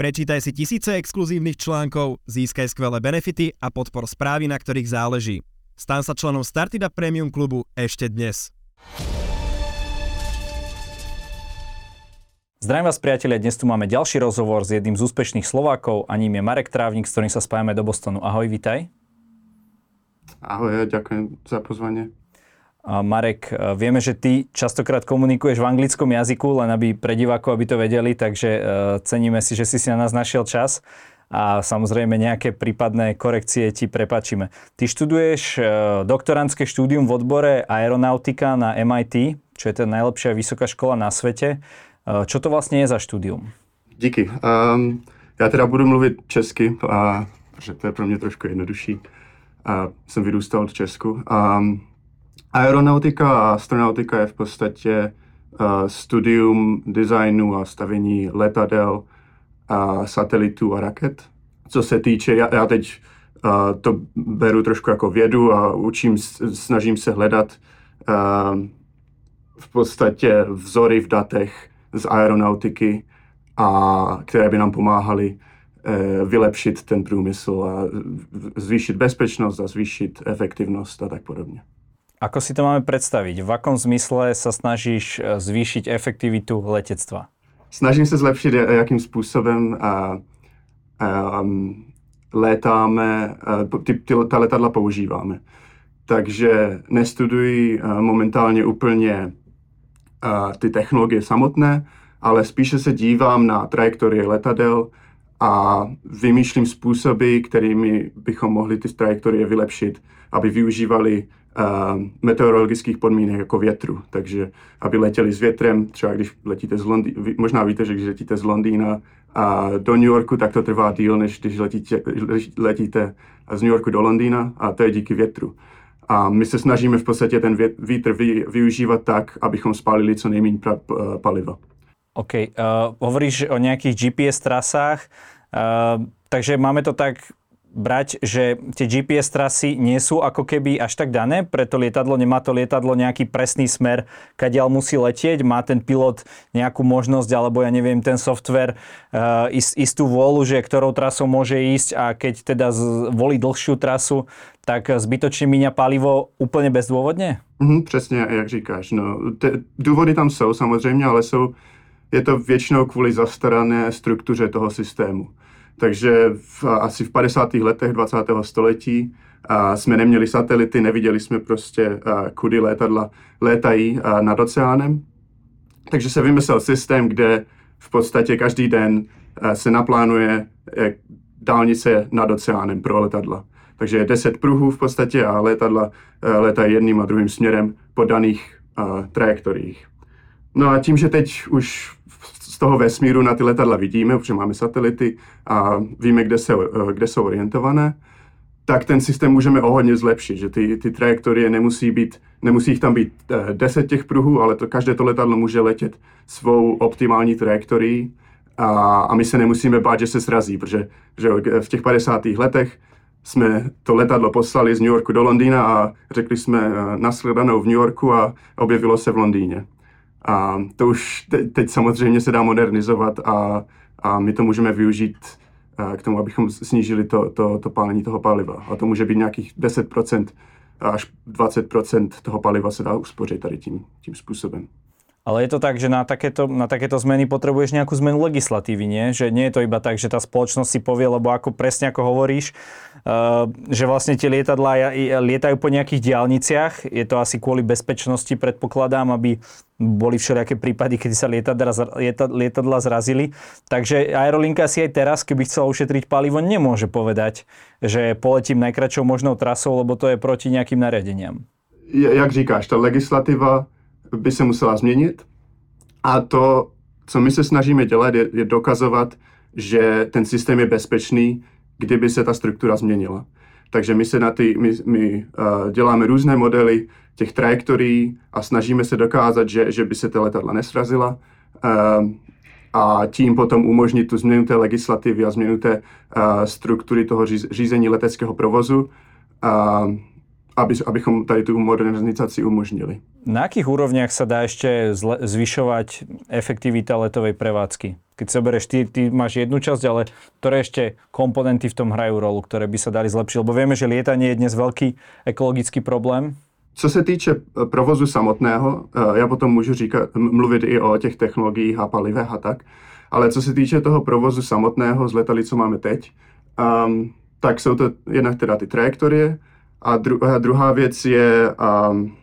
Prečítaj si tisíce exkluzívnych článkov, získaj skvelé benefity a podpor správy, na ktorých záleží. Stan sa členom Startida Premium klubu ešte dnes. Zdravím vás priatelia, dnes tu máme ďalší rozhovor s jedným z úspešných Slovákov a ním je Marek Trávnik, s ktorým sa spájame do Bostonu. Ahoj, vitaj. Ahoj, ďakujem za pozvanie. Marek, e, vieme, že ty častokrát komunikuješ v anglickom jazyku, len aby pre divákov, aby to vedeli, takže e, ceníme si, že si si na nás našiel čas a samozrejme nejaké prípadné korekcie ti prepačíme. Ty študuješ e, doktorantské štúdium v odbore aeronautika na MIT, čo je teda najlepšia vysoká škola na svete. Čo to vlastně je za štúdium? Díky. Um, já teda budu mluvit česky, a, že to je pro mě trošku jednodušší. A jsem vyrůstal v Česku. Um, Aeronautika a astronautika je v podstatě uh, studium designu a stavění letadel, a satelitů a raket. Co se týče, já, já teď uh, to beru trošku jako vědu a učím, snažím se hledat uh, v podstatě vzory v datech z aeronautiky, a které by nám pomáhaly vylepšit ten průmysl a zvýšit bezpečnost a zvýšit efektivnost a tak podobně. Ako si to máme představit? V akom zmysle sa snažíš eh, zvýšit efektivitu letectva? Snažím se zlepšit, jakým způsobem a, a, um, létáme, a, ty, ty, ta letadla používáme. Takže nestuduji momentálně úplně a, ty technologie samotné, ale spíše se dívám na trajektorie letadel a vymýšlím způsoby, kterými bychom mohli ty trajektorie vylepšit, aby využívali meteorologických podmínek jako větru, takže aby letěli s větrem, třeba když letíte z Londýna, možná víte, že když letíte z Londýna a do New Yorku, tak to trvá díl, než když letíte, letíte z New Yorku do Londýna a to je díky větru. A my se snažíme v podstatě ten vítr vy, využívat tak, abychom spálili co nejméně paliva. OK, uh, hovoríš o nějakých GPS trasách, uh, takže máme to tak brať, že tie GPS trasy nie sú ako keby až tak dané pre to lietadlo, nemá to lietadlo nejaký presný smer, kadiaľ musí letieť, má ten pilot nejakú možnosť, alebo ja neviem, ten software uh, ist, istú vôľu, že ktorou trasou môže ísť a keď teda volí dlhšiu trasu, tak zbytočně míňa palivo úplně bezdůvodně? Mm, přesně, jak říkáš. No, te, důvody tam jsou samozřejmě, ale jsou, je to většinou kvůli zastarané struktuře toho systému. Takže v, asi v 50. letech 20. století a jsme neměli satelity, neviděli jsme prostě, a, kudy létadla létají a, nad oceánem. Takže se vymyslel systém, kde v podstatě každý den se naplánuje jak, dálnice nad oceánem pro letadla. Takže je 10 pruhů v podstatě a letadla létají jedním a druhým směrem po daných trajektoriích. No a tím, že teď už toho vesmíru na ty letadla vidíme, protože máme satelity a víme, kde, se, eh, kde jsou orientované, tak ten systém můžeme o hodně zlepšit, že ty, ty trajektorie nemusí být, nemusí jich tam být eh, deset těch pruhů, ale to, každé to letadlo může letět svou optimální trajektorií a, a my se nemusíme bát, že se srazí, protože že v těch 50. letech jsme to letadlo poslali z New Yorku do Londýna a řekli jsme eh, nashledanou v New Yorku a objevilo se v Londýně. A to už te, teď samozřejmě se dá modernizovat a, a my to můžeme využít k tomu, abychom snížili to, to, to pálení toho paliva. A to může být nějakých 10% až 20% toho paliva se dá uspořit tady tím, tím způsobem. Ale je to tak, že na takéto, na takéto zmeny potrebuješ nejakú zmenu legislatívy, nie? Že nie je to iba tak, že tá spoločnosť si povie, lebo ako presne ako hovoríš, uh, že vlastne tie lietadlá lietajú po nejakých diálniciach. Je to asi kvôli bezpečnosti, predpokladám, aby boli všelijaké prípady, kedy sa lietadla, lietadla zrazili. Takže aerolinka si aj teraz, keby chcela ušetriť palivo, nemôže povedať, že poletím najkračou možnou trasou, lebo to je proti nejakým nariadeniam. Jak říkáš, ta legislativa by se musela změnit. A to, co my se snažíme dělat, je, je dokazovat, že ten systém je bezpečný, kdyby se ta struktura změnila. Takže my se na ty, my, my uh, děláme různé modely těch trajektorií a snažíme se dokázat, že, že by se ta letadla nesrazila uh, a tím potom umožnit tu změnu té legislativy a změnu té uh, struktury toho řízení leteckého provozu. Uh, aby, abychom tady tu modernizaci umožnili. Na akých úrovniach sa dá ešte zle, zvyšovať efektivita letovej prevádzky? Keď sa bereš, ty, ty máš jednu časť, ale ktoré ešte komponenty v tom hrajú rolu, ktoré by sa dali zlepšiť? Lebo vieme, že lietanie je dnes veľký ekologický problém. Co se týče eh, provozu samotného, eh, já potom můžu říkat, mluvit i o těch technologiích a palivech a tak, ale co se týče toho provozu samotného z letadly, co máme teď, um, tak jsou to jednak teda ty trajektorie a, dru- a druhá věc je um,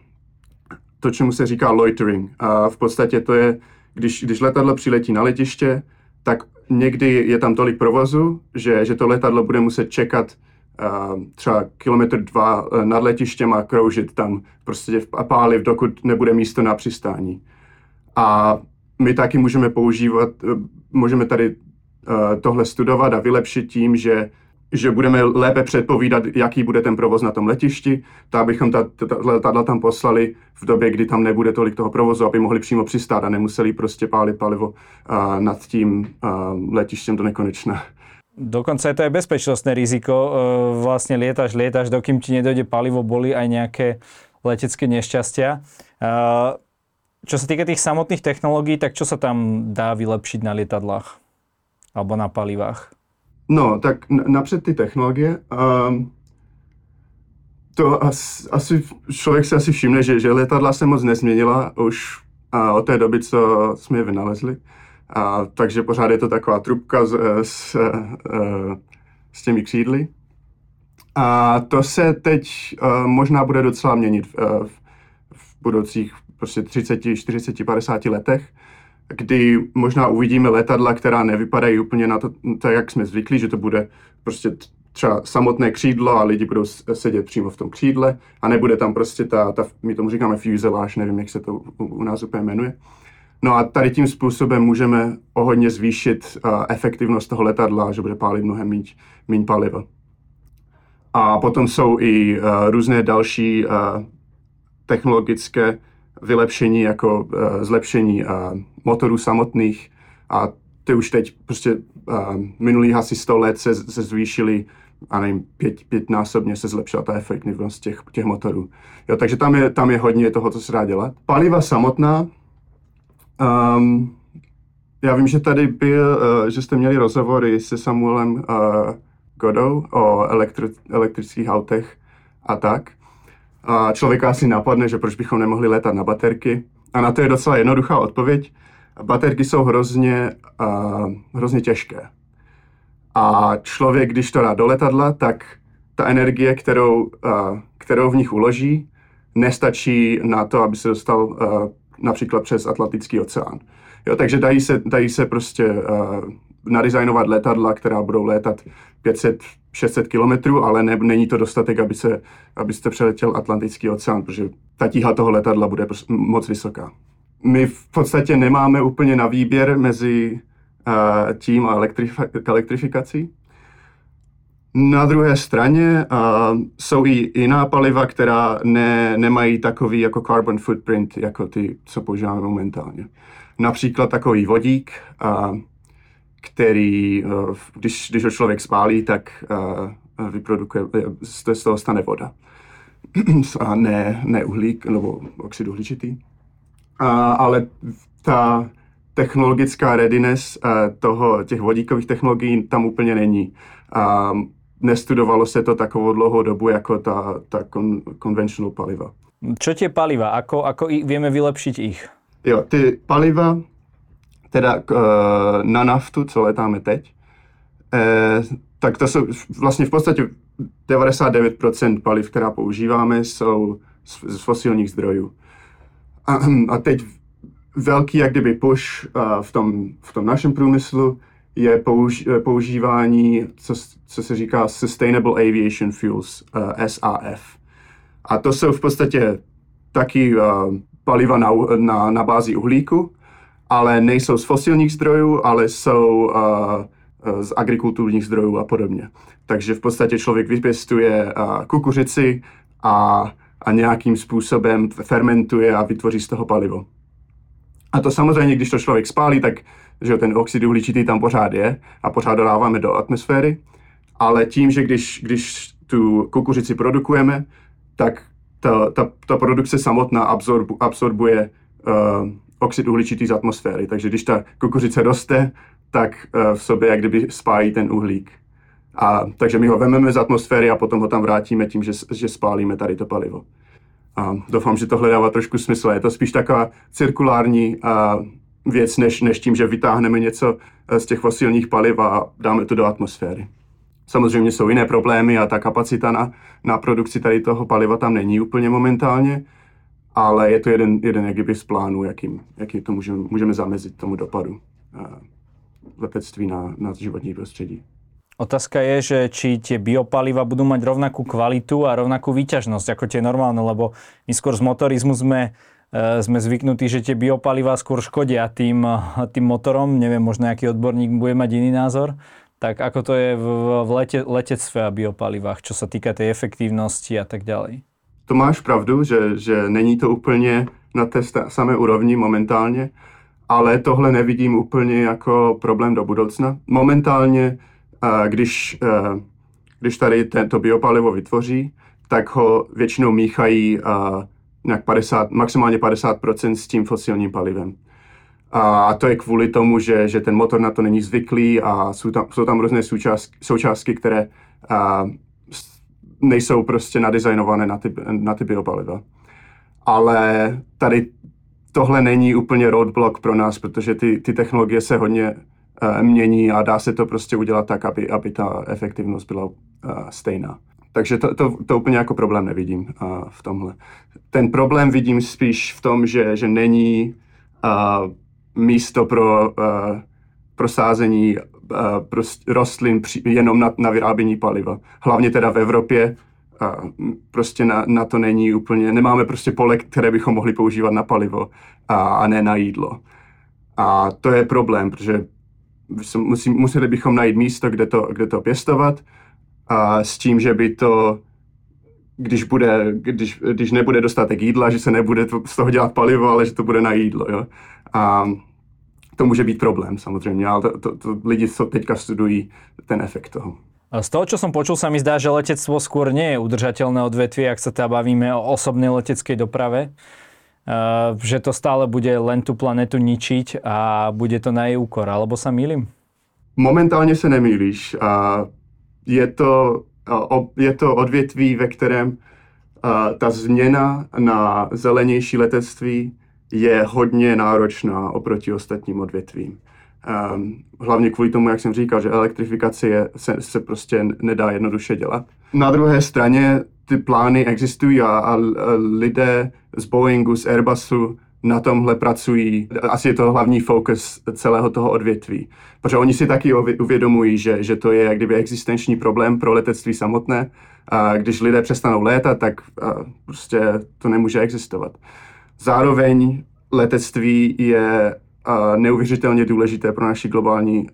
to, čemu se říká loitering. A v podstatě to je, když, když letadlo přiletí na letiště, tak někdy je tam tolik provozu, že, že to letadlo bude muset čekat uh, třeba kilometr dva uh, nad letištěm a kroužit tam prostě a páliv, dokud nebude místo na přistání. A my taky můžeme používat, uh, můžeme tady uh, tohle studovat a vylepšit tím, že že budeme lépe předpovídat, jaký bude ten provoz na tom letišti, tak abychom ta, ta, ta letadla tam poslali v době, kdy tam nebude tolik toho provozu, aby mohli přímo přistát a nemuseli prostě pálit palivo uh, nad tím uh, letištěm do nekonečna. Dokonca to je bezpečnostné riziko. Vlastne lietaš, lietaš, dokým ti nedojde palivo, boli aj nejaké letecké nešťastia. Čo sa týka tých samotných technológií, tak čo sa tam dá vylepšiť na lietadlách alebo na palivách? No, tak napřed ty technologie. Um, to as, asi člověk si asi všimne, že, že letadla se moc nezměnila už a od té doby, co jsme je vynalezli. A, takže pořád je to taková trubka s, s, e, s těmi křídly. A to se teď uh, možná bude docela měnit v, e, v, v budoucích prostě 30, 40, 50 letech kdy možná uvidíme letadla, která nevypadají úplně na to, tak, jak jsme zvyklí, že to bude prostě třeba samotné křídlo a lidi budou sedět přímo v tom křídle a nebude tam prostě ta, ta my tomu říkáme fuselage, nevím, jak se to u, u nás úplně jmenuje. No a tady tím způsobem můžeme o hodně zvýšit uh, efektivnost toho letadla, že bude pálit mnohem méně paliva. A potom jsou i uh, různé další uh, technologické vylepšení, jako uh, zlepšení uh, motorů samotných a ty už teď prostě uh, minulých asi 100 let se, se zvýšily a nevím, pět, pětnásobně se zlepšila ta efektivnost těch, těch motorů. Jo, takže tam je, tam je hodně toho, co se dá dělat. Paliva samotná, um, já vím, že tady byl, uh, že jste měli rozhovory se Samuelem uh, Godou o elektri- elektrických autech a tak. A člověka asi napadne, že proč bychom nemohli letat na baterky. A na to je docela jednoduchá odpověď. Baterky jsou hrozně, uh, hrozně těžké. A člověk, když to dá do letadla, tak ta energie, kterou, uh, kterou v nich uloží, nestačí na to, aby se dostal uh, například přes Atlantický oceán. Jo, takže dají se, dají se prostě uh, nadizajnovat letadla, která budou létat 500-600 kilometrů, ale ne, není to dostatek, aby se, abyste přeletěl Atlantický oceán, protože ta tíha toho letadla bude moc vysoká. My v podstatě nemáme úplně na výběr mezi uh, tím a elektrif- elektrifikací. Na druhé straně uh, jsou i jiná paliva, která ne, nemají takový jako carbon footprint, jako ty, co používáme momentálně. Například takový vodík, uh, který, uh, když, když ho člověk spálí, tak uh, vyprodukuje, z toho stane voda. a ne, ne uhlík nebo oxid uhličitý. Uh, ale ta technologická readiness toho, těch vodíkových technologií tam úplně není. Uh, nestudovalo se to takovou dlouhou dobu jako ta, ta con, conventional paliva. Čo tie paliva? Ako, ako ich, vieme vylepšiť ich? Jo, ty paliva, teda uh, na naftu, co letáme teď, eh, tak to jsou vlastně v podstatě 99% paliv, která používáme, jsou z, z fosilních zdrojů. A, a teď velký jak kdyby push uh, v, tom, v tom našem průmyslu je použ, používání, co, co se říká Sustainable Aviation Fuels, SAF. A to jsou v podstatě taky paliva na, na, na bázi uhlíku, ale nejsou z fosilních zdrojů, ale jsou uh, z agrikulturních zdrojů a podobně. Takže v podstatě člověk vypěstuje uh, kukuřici a, a nějakým způsobem fermentuje a vytvoří z toho palivo. A to samozřejmě, když to člověk spálí, tak že ten oxid uhličitý tam pořád je a pořád dodáváme do atmosféry, ale tím, že když, když tu kukuřici produkujeme, tak ta, ta, ta produkce samotná absorbu, absorbuje uh, oxid uhličitý z atmosféry. Takže když ta kukuřice roste, tak uh, v sobě jak kdyby spájí ten uhlík. A, takže my ho vememe z atmosféry a potom ho tam vrátíme tím, že, že spálíme tady to palivo. A doufám, že tohle dává trošku smysl. Je to spíš taková cirkulární a, věc, než, než tím, že vytáhneme něco z těch fosilních paliv a dáme to do atmosféry. Samozřejmě jsou jiné problémy a ta kapacita na, na produkci tady toho paliva tam není úplně momentálně, ale je to jeden, jeden jak z plánů, jakým, jaký to můžeme, můžeme zamezit tomu dopadu letectví na, na životní prostředí. Otázka je, že či tie biopaliva budú mať rovnakú kvalitu a rovnakú výťažnosť ako tie normálne, lebo my skôr z motorizmu sme, e, sme zvyknutí, že tie biopaliva skôr škodia tým, tým motorom. Neviem, možno nejaký odborník bude mať iný názor. Tak ako to je v, v lete, letectve a biopalivách, čo sa týka tej efektívnosti a tak ďalej? To máš pravdu, že, že není to úplně na té samé úrovni momentálně, ale tohle nevidím úplně jako problém do budoucna. Momentálně když, eh, když tady tento biopalivo vytvoří, tak ho většinou míchají nějak 50, maximálně 50% s tím fosilním palivem. A to je kvůli tomu, že, že ten motor na to není zvyklý a jsou tam, jsou tam různé součástky, součástky které nejsou prostě nadizajnované na ty, na ty biopaliva. Ale tady tohle není úplně roadblock pro nás, protože ty, ty technologie se hodně Eh, mění a dá se to prostě udělat tak, aby, aby ta efektivnost byla uh, stejná. Takže to, to, to úplně jako problém nevidím uh, v tomhle. Ten problém vidím spíš v tom, že, že není uh, místo pro uh, prosázení uh, prost, rostlin jenom na, na vyrábění paliva. Hlavně teda v Evropě uh, prostě na, na to není úplně, nemáme prostě pole, které bychom mohli používat na palivo a, a ne na jídlo. A to je problém, protože musí, museli bychom najít místo, kde to, kde to pěstovat a s tím, že by to, když, bude, když, když nebude dostatek jídla, že se nebude to, z toho dělat palivo, ale že to bude na jídlo. Jo? A to může být problém samozřejmě, ale to, to, to lidi co teďka studují ten efekt toho. Z toho, čo som počul, sa mi zdá, že letectvo skôr nie je udržateľné odvetvie, ak sa teda bavíme o osobnej leteckej doprave. Eh, že to stále bude len tú planetu ničiť a bude to na jej úkor, alebo sa mýlim? Momentálně se nemýlíš. Je to, je to odvětví, ve kterém ta změna na zelenější letectví je hodně náročná oproti ostatním odvětvím. Ehm, hlavně kvůli tomu, jak jsem říkal, že elektrifikace je, se, se prostě nedá jednoduše dělat. Na druhé straně ty plány existují a, a lidé z Boeingu, z Airbusu na tomhle pracují. Asi je to hlavní fokus celého toho odvětví. Protože oni si taky uvědomují, že, že to je jak kdyby existenční problém pro letectví samotné. A když lidé přestanou létat, tak prostě to nemůže existovat. Zároveň letectví je neuvěřitelně důležité pro naši globální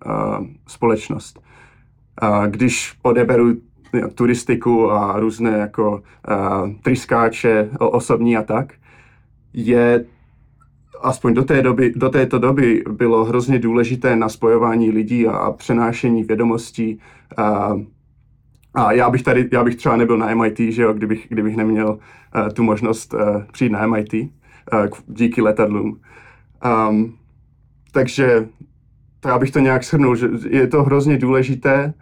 společnost. Když odeberu turistiku a různé jako tryskáče osobní a tak, je aspoň do, té doby, do této doby bylo hrozně důležité na spojování lidí a, přenášení vědomostí. A, a já bych tady, já bych třeba nebyl na MIT, že jo, kdybych, kdybych neměl uh, tu možnost uh, přijít na MIT díky letadlům. Um, takže to já bych to nějak shrnul, že je to hrozně důležité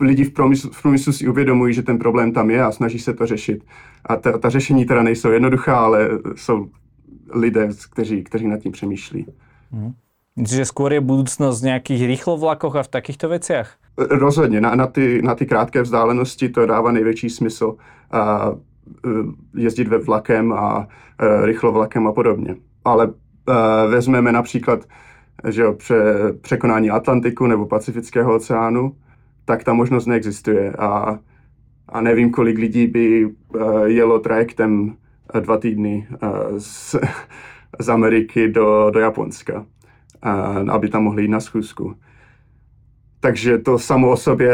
lidi v průmyslu, v průmyslu si uvědomují, že ten problém tam je a snaží se to řešit. A ta, ta řešení teda nejsou jednoduchá, ale jsou lidé, kteří, kteří nad tím přemýšlí. Hmm. Že skôr je budúcnosť v nejakých rýchlovlakoch a v takýchto veciach? Rozhodně. Na, na, ty, na ty krátké vzdálenosti to dává největší smysl. A, jezdit ve vlakem a e, rychlovlakem a podobně. Ale a, e, vezmeme například že jo, pře, překonání Atlantiku nebo Pacifického oceánu, tak ta možnost neexistuje a, a nevím, kolik lidí by jelo trajektem dva týdny z, z Ameriky do, do Japonska, aby tam mohli jít na schůzku. Takže to samo o sobě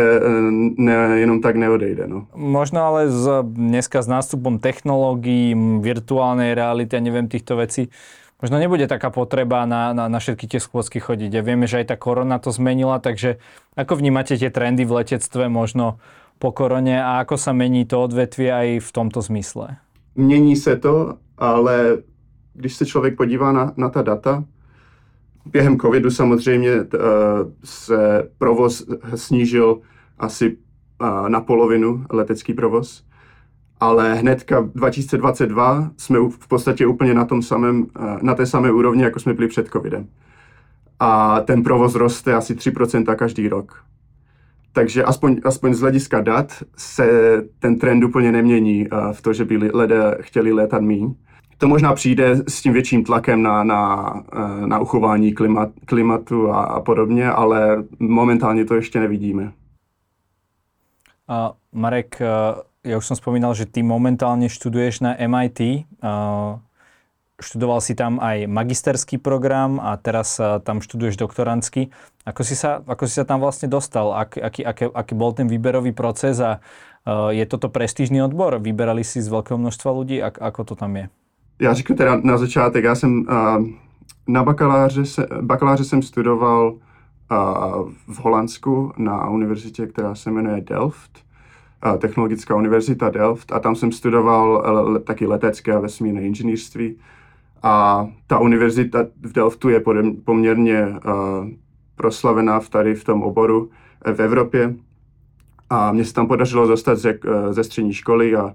ne, jenom tak neodejde. No. Možno ale z, dneska s nástupom technológií, virtuálnej reality a neviem týchto vecí, možno nebude taká potreba na, na, na všetky tie schôdzky chodiť. Ja vieme, že aj tá korona to zmenila, takže ako vnímate tie trendy v letectve možno po korone a ako sa mení to odvetvie aj v tomto zmysle? mění se to, ale když se člověk podívá na, na ta data, během covidu samozřejmě uh, se provoz snížil asi uh, na polovinu letecký provoz, ale hnedka 2022 jsme v podstatě úplně na, tom samém, uh, na té samé úrovni, jako jsme byli před covidem. A ten provoz roste asi 3% každý rok. Takže aspoň, aspoň z hlediska dat se ten trend úplně nemění v to, že by lidé chtěli létat míň. To možná přijde s tím větším tlakem na, na, uh, na uchování klimat, klimatu a, a podobně, ale momentálně to ještě nevidíme. Uh, Marek, uh, ja už som spomínal, že ty momentálne študuješ na MIT. Uh, študoval si tam aj magisterský program a teraz tam študuješ doktorantsky. Ako si sa, ako si sa tam vlastne dostal? Ak, aký, aký, aký bol ten výberový proces a je toto prestížný odbor? Vyberali si z veľkého množstva ľudí? Ak, ako to tam je? Já řeknu teda na začátek, já jsem uh, na bakaláře, se, bakaláře jsem studoval uh, v Holandsku na univerzitě, která se jmenuje Delft, uh, Technologická univerzita Delft a tam jsem studoval uh, taky letecké a vesmírné inženýrství a ta univerzita v Delftu je poměrně uh, proslavená v tady v tom oboru eh, v Evropě. A mně se tam podařilo dostat ze, ze střední školy a uh,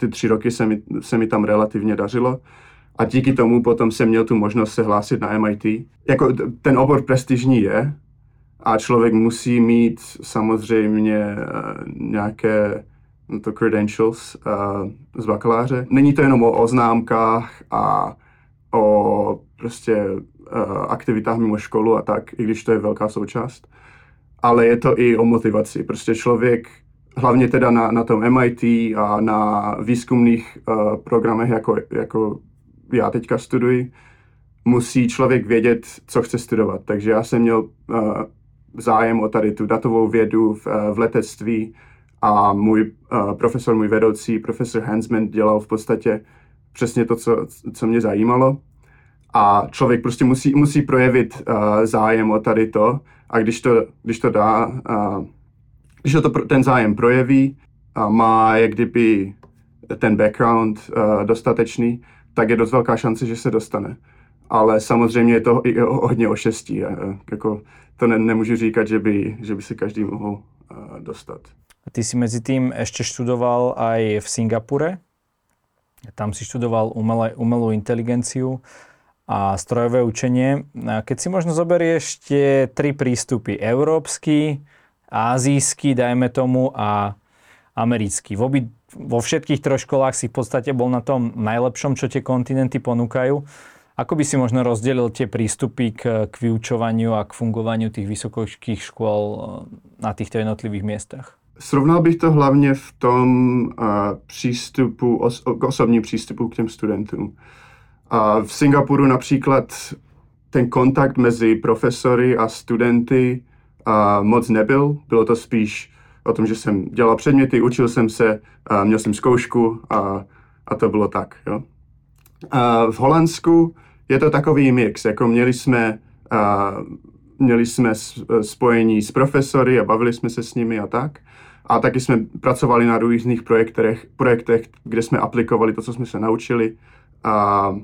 ty tři roky se mi, se mi tam relativně dařilo. A díky tomu potom jsem měl tu možnost se hlásit na MIT. Jako ten obor prestižní je a člověk musí mít samozřejmě uh, nějaké to credentials uh, z bakaláře. Není to jenom o oznámkách a o prostě uh, aktivitách mimo školu a tak, i když to je velká součást, ale je to i o motivaci. Prostě člověk, hlavně teda na, na tom MIT a na výzkumných uh, programech, jako, jako já teďka studuji, musí člověk vědět, co chce studovat. Takže já jsem měl uh, zájem o tady tu datovou vědu v, v letectví, a můj uh, profesor, můj vedoucí, profesor Hansman, dělal v podstatě přesně to, co, co mě zajímalo. A člověk prostě musí, musí projevit uh, zájem o tady to a když to, když to dá, uh, když to ten zájem projeví a má jak kdyby ten background uh, dostatečný, tak je dost velká šance, že se dostane. Ale samozřejmě je to i hodně o šestí. Uh, jako to ne, nemůžu říkat, že by, že by se každý mohl uh, dostat. Ty si medzi tým ešte študoval aj v Singapure. Tam si študoval umelé, umelú inteligenciu a strojové učenie. Keď si možno zoberieš tie tri prístupy, európsky, azijský, dajme tomu, a americký. V obi, vo všetkých troch školách si v podstate bol na tom najlepšom, čo tie kontinenty ponúkajú. Ako by si možno rozdelil tie prístupy k, k vyučovaniu a k fungovaniu tých vysokých škôl na týchto jednotlivých miestach? Srovnal bych to hlavně v tom uh, přístupu, os, k osobním přístupu k těm studentům. Uh, v Singapuru například ten kontakt mezi profesory a studenty uh, moc nebyl. Bylo to spíš o tom, že jsem dělal předměty, učil jsem se, uh, měl jsem zkoušku a, a to bylo tak. Jo. Uh, v Holandsku je to takový mix, jako měli jsme uh, měli jsme spojení s profesory a bavili jsme se s nimi a tak. A taky jsme pracovali na různých projektech, projektech kde jsme aplikovali to, co jsme se naučili a,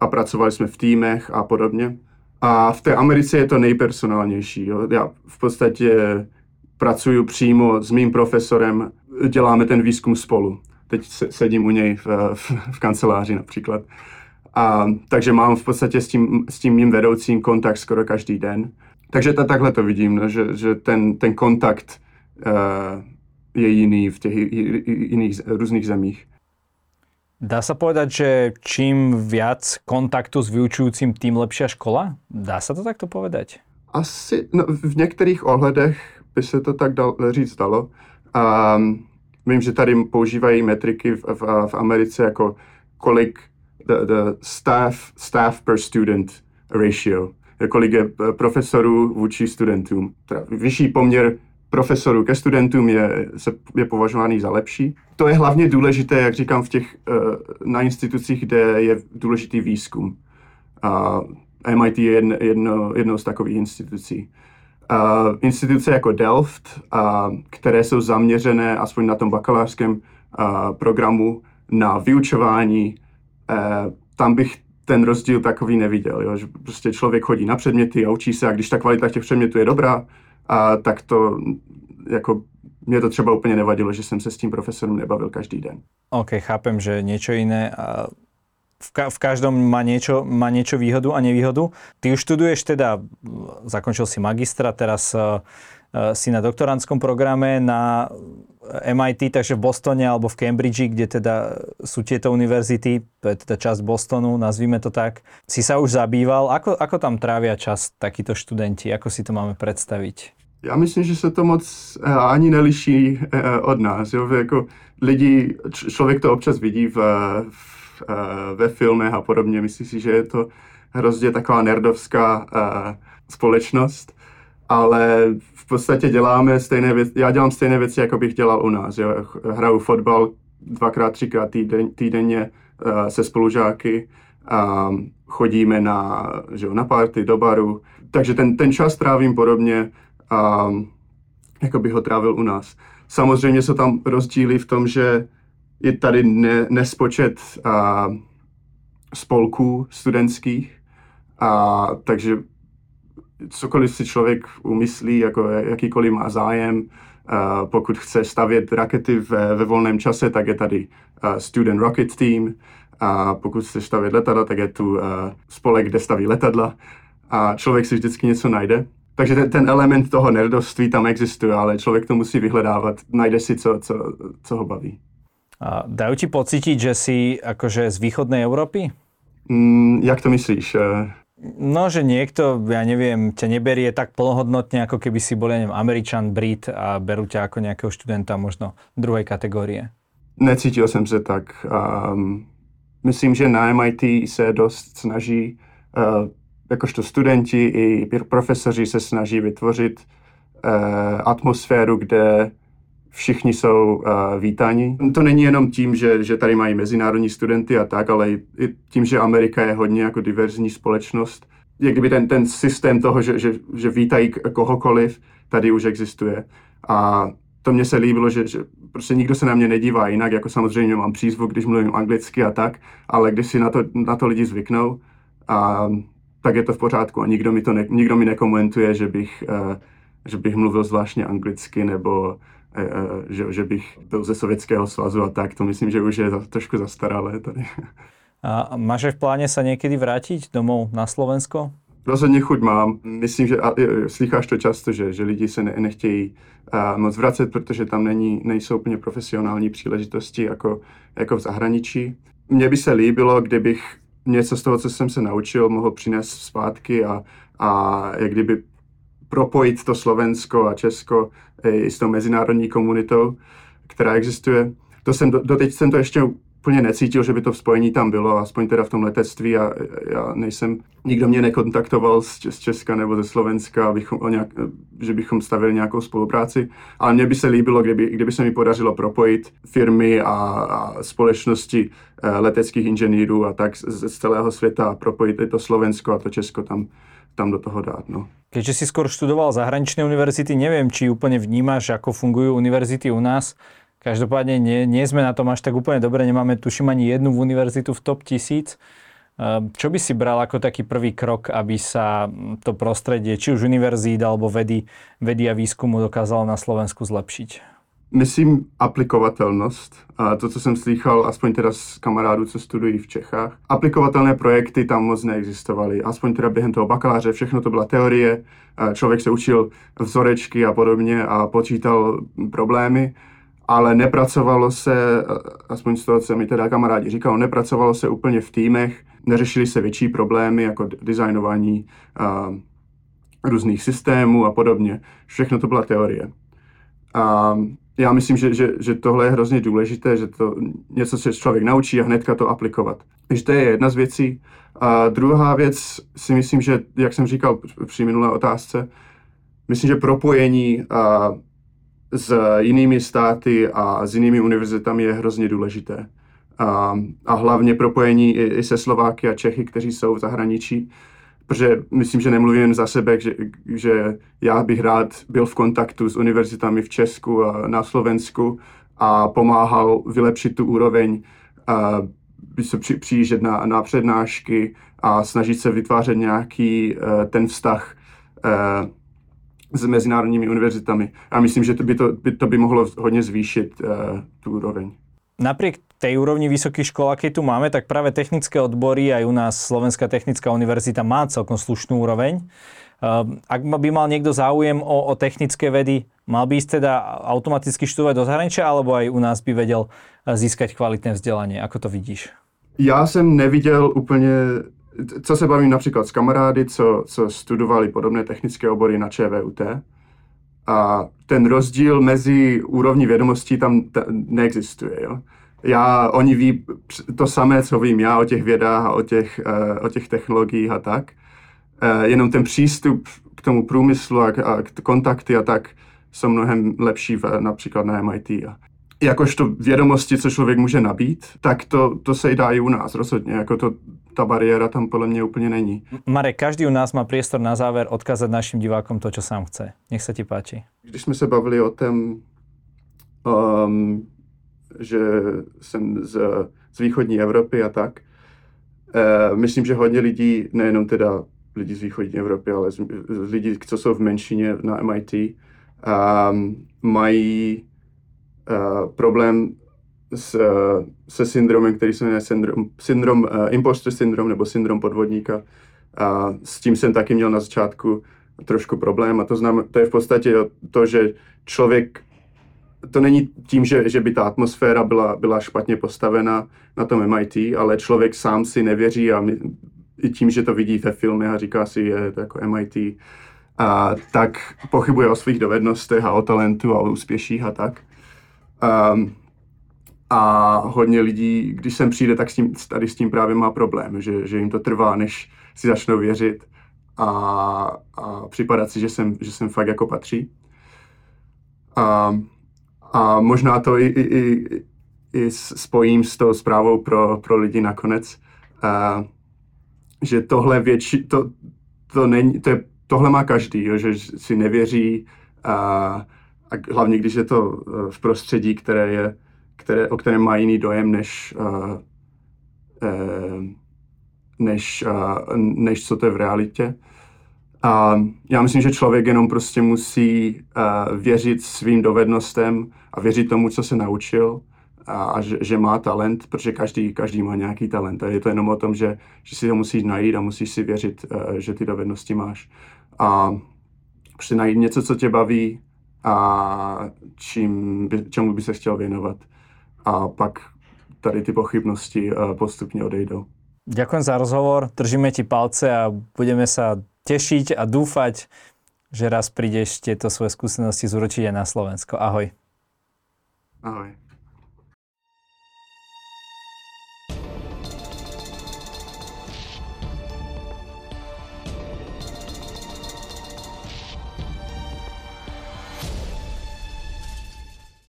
a pracovali jsme v týmech a podobně. A v té Americe je to nejpersonálnější. Jo. Já v podstatě pracuji přímo s mým profesorem, děláme ten výzkum spolu. Teď sedím u něj v, v, v kanceláři například. A, takže mám v podstatě s tím, s tím mým vedoucím kontakt skoro každý den. Takže ta, takhle to vidím, no, že, že ten, ten kontakt uh, je jiný v těch jiných různých zemích. Dá sa povedať, že čím viac kontaktu s vyučujúcim, tým lepšia škola? Dá sa to takto povedať? Asi no, v některých ohledech by se to tak dal, říct dalo. Um, vím, že tady používají metriky v, v, v Americe jako kolik the, the staff, staff per student ratio, kolik je eh, profesorů vůči studentům. Vyšší poměr profesorů ke studentům je, se, je považovaný za lepší. To je hlavně důležité, jak říkám, v těch, eh, na institucích, kde je důležitý výzkum. A MIT je jedno, jedno, jednou z takových institucí. A instituce jako Delft, a, které jsou zaměřené aspoň na tom bakalářském a, programu na vyučování, eh, tam bych ten rozdíl takový neviděl, jo? že prostě člověk chodí na předměty a učí se a když ta kvalita těch předmětů je dobrá, a tak to jako mě to třeba úplně nevadilo, že jsem se s tím profesorem nebavil každý den. OK, chápem, že niečo iné v, ka- v každom má niečo, má niečo výhodu a nevýhodu. Ty už študuješ teda, zakončil si magistra, teraz uh, si na doktorantskom programe na MIT, takže v Bostone alebo v Cambridge, kde teda sú tieto univerzity, to je teda časť Bostonu, nazvime to tak. Si sa už zabýval, ako, ako tam trávia čas takíto študenti, ako si to máme predstaviť? Já myslím, že se to moc uh, ani neliší uh, od nás. Jo? Jako lidi, člověk to občas vidí v, v, ve filmech a podobně. Myslím si, že je to hrozně taková nerdovská společnost, ale v podstatě děláme stejné věci, já dělám stejné věci, jako bych dělal u nás. Jo? Hraju fotbal dvakrát, třikrát týden, týdenně uh, se spolužáky, um, chodíme na, že jo, na party, do baru, takže ten, ten čas trávím podobně, um, jako bych ho trávil u nás. Samozřejmě jsou tam rozdíly v tom, že je tady ne, nespočet uh, spolků studentských, a takže cokoliv si člověk umyslí, jako jakýkoliv má zájem, uh, pokud chce stavět rakety ve, ve volném čase, tak je tady uh, Student Rocket Team, a pokud chce stavět letadla, tak je tu uh, spolek, kde staví letadla a člověk si vždycky něco najde. Takže ten, ten element toho nerdovství tam existuje, ale člověk to musí vyhledávat, najde si, co, co, co ho baví. A dajú ti pocítiť, že si akože z východnej Európy? Mm, jak to myslíš? No, že niekto, ja neviem, ťa neberie tak plnohodnotne, ako keby si bol, ja neviem, Američan, Brit a berú ťa ako nejakého študenta možno druhej kategórie. Necítil jsem se tak. Um, myslím, že na MIT se dost snaží, uh, jakožto studenti i profesoři se snaží vytvořit uh, atmosféru, kde všichni jsou uh, vítáni. To není jenom tím, že, že tady mají mezinárodní studenty a tak, ale i, i tím, že Amerika je hodně jako diverzní společnost. Je kdyby ten, ten systém toho, že, že, že vítají kohokoliv, tady už existuje. A to mně se líbilo, že, že prostě nikdo se na mě nedívá jinak, jako samozřejmě mám přízvuk, když mluvím anglicky a tak, ale když si na to, na to lidi zvyknou, a, tak je to v pořádku a nikdo mi, to ne, nikdo mi nekomentuje, že bych, uh, že bych mluvil zvláštně anglicky nebo že, že bych byl ze Sovětského svazu a tak, to myslím, že už je trošku zastaralé tady. A máš v pláne sa niekedy vrátiť domov na Slovensko? Rozhodně chuť mám. Myslím, že a, slycháš to často, že, že lidi se ne, nechtějí a, moc vracet, protože tam není, nejsou úplně profesionální příležitosti jako, jako v zahraničí. Mně by se líbilo, kdybych něco z toho, co jsem se naučil, mohl přinést zpátky a, a jak kdyby propojit to Slovensko a Česko i s tou mezinárodní komunitou, která existuje. To jsem, doteď jsem to ještě úplně necítil, že by to spojení tam bylo, aspoň teda v tom letectví. A já nejsem, nikdo mě nekontaktoval z, z Česka nebo ze Slovenska, abychom, o nějak, že bychom stavili nějakou spolupráci, ale mně by se líbilo, kdyby, kdyby se mi podařilo propojit firmy a, a společnosti eh, leteckých inženýrů a tak z, z celého světa a propojit i to Slovensko a to Česko tam, tam do toho dát. No. Keďže si skôr študoval zahraničné univerzity, neviem, či úplne vnímaš, ako fungujú univerzity u nás. Každopádne nie, nie sme na tom až tak úplne dobre, nemáme tuším ani jednu univerzitu v top 1000. Ehm, čo by si bral ako taký prvý krok, aby sa to prostredie, či už univerzít alebo vedy, vedy a výskumu dokázalo na Slovensku zlepšiť? Myslím aplikovatelnost. A to, co jsem slychal, aspoň teda z kamarádů, co studují v Čechách. Aplikovatelné projekty tam moc neexistovaly. Aspoň teda během toho bakaláře všechno to byla teorie. Člověk se učil vzorečky a podobně a počítal problémy, ale nepracovalo se, aspoň z toho, co mi teda kamarádi říkal, nepracovalo se úplně v týmech, neřešily se větší problémy jako designování a, různých systémů a podobně. Všechno to byla teorie. A já myslím, že, že, že tohle je hrozně důležité, že to něco se člověk naučí a hnedka to aplikovat. Takže to je jedna z věcí. A druhá věc si myslím, že, jak jsem říkal při minulé otázce, myslím, že propojení a, s jinými státy a s jinými univerzitami je hrozně důležité. A, a hlavně propojení i, i se Slováky a Čechy, kteří jsou v zahraničí, protože myslím, že nemluvím jen za sebe, že, že já bych rád byl v kontaktu s univerzitami v Česku a na Slovensku a pomáhal vylepšit tu úroveň a se při, přijíždět na, na přednášky a snažit se vytvářet nějaký uh, ten vztah uh, s mezinárodními univerzitami. A myslím, že to by, to, by, to by mohlo hodně zvýšit uh, tu úroveň. Napriek tej úrovni vysokých škôl, aké tu máme, tak práve technické odbory, aj u nás Slovenská technická univerzita má celkom slušnú úroveň. Ehm, ak by mal niekto záujem o, o technické vedy, mal by ísť teda automaticky študovať do zahraničia, alebo aj u nás by vedel eh, získať kvalitné vzdelanie? Ako to vidíš? Já jsem neviděl úplně, co se bavím například s kamarády, co, co studovali podobné technické obory na ČVUT. A ten rozdíl mezi úrovní vědomostí tam neexistuje. Jo? Já, oni ví to samé, co vím já o těch vědách a o těch, uh, o těch technologiích a tak. Uh, jenom ten přístup k tomu průmyslu a, a k kontakty a tak jsou mnohem lepší v, například na MIT. A jakožto vědomosti, co člověk může nabít, tak to, to se i dá i u nás rozhodně. Jako to, ta bariéra tam podle mě úplně není. Marek, každý u nás má priestor na záver odkázat našim divákom to, co sám chce. Nech se ti páči. Když jsme se bavili o tom, um, že jsem z, z východní Evropy a tak, uh, myslím, že hodně lidí, nejenom teda lidi z východní Evropy, ale z, z lidí, co jsou v menšině na MIT, um, mají uh, problém s, se syndromem, který se jmenuje syndrom, syndrom uh, imposter syndrom nebo syndrom podvodníka. A s tím jsem taky měl na začátku trošku problém a to, znamená, to je v podstatě to, že člověk to není tím, že, že by ta atmosféra byla, byla špatně postavena na tom MIT, ale člověk sám si nevěří a my, i tím, že to vidí ve filmech a říká si, je to jako MIT, a, tak pochybuje o svých dovednostech a o talentu a o úspěších a tak. Um, a hodně lidí, když sem přijde, tak s tím, tady s tím právě má problém, že, že jim to trvá, než si začnou věřit a, a připadat si, že jsem, že jsem fakt jako patří. A, a možná to i, i, i, i spojím s tou zprávou pro, pro lidi nakonec, a, že tohle větší, to, to není, to je, tohle má každý, jo, že si nevěří a, a hlavně když je to eh, v prostředí, které je, které, o kterém má jiný dojem než, uh, uh, než, uh, než co to je v realitě. A já myslím, že člověk jenom prostě musí uh, věřit svým dovednostem a věřit tomu, co se naučil a, a že, že má talent, protože každý, každý má nějaký talent. A je to jenom o tom, že, že si ho musíš najít a musíš si věřit, uh, že ty dovednosti máš. A prostě najít něco, co tě baví, a čím by, čemu by se chtěl věnovat. A pak tady ty pochybnosti eh, postupně odejdou. Ďakujem za rozhovor, držíme ti palce a budeme sa tešiť a dúfať, že raz prídeš tieto svoje skúsenosti zúročiť aj na Slovensko. Ahoj. Ahoj.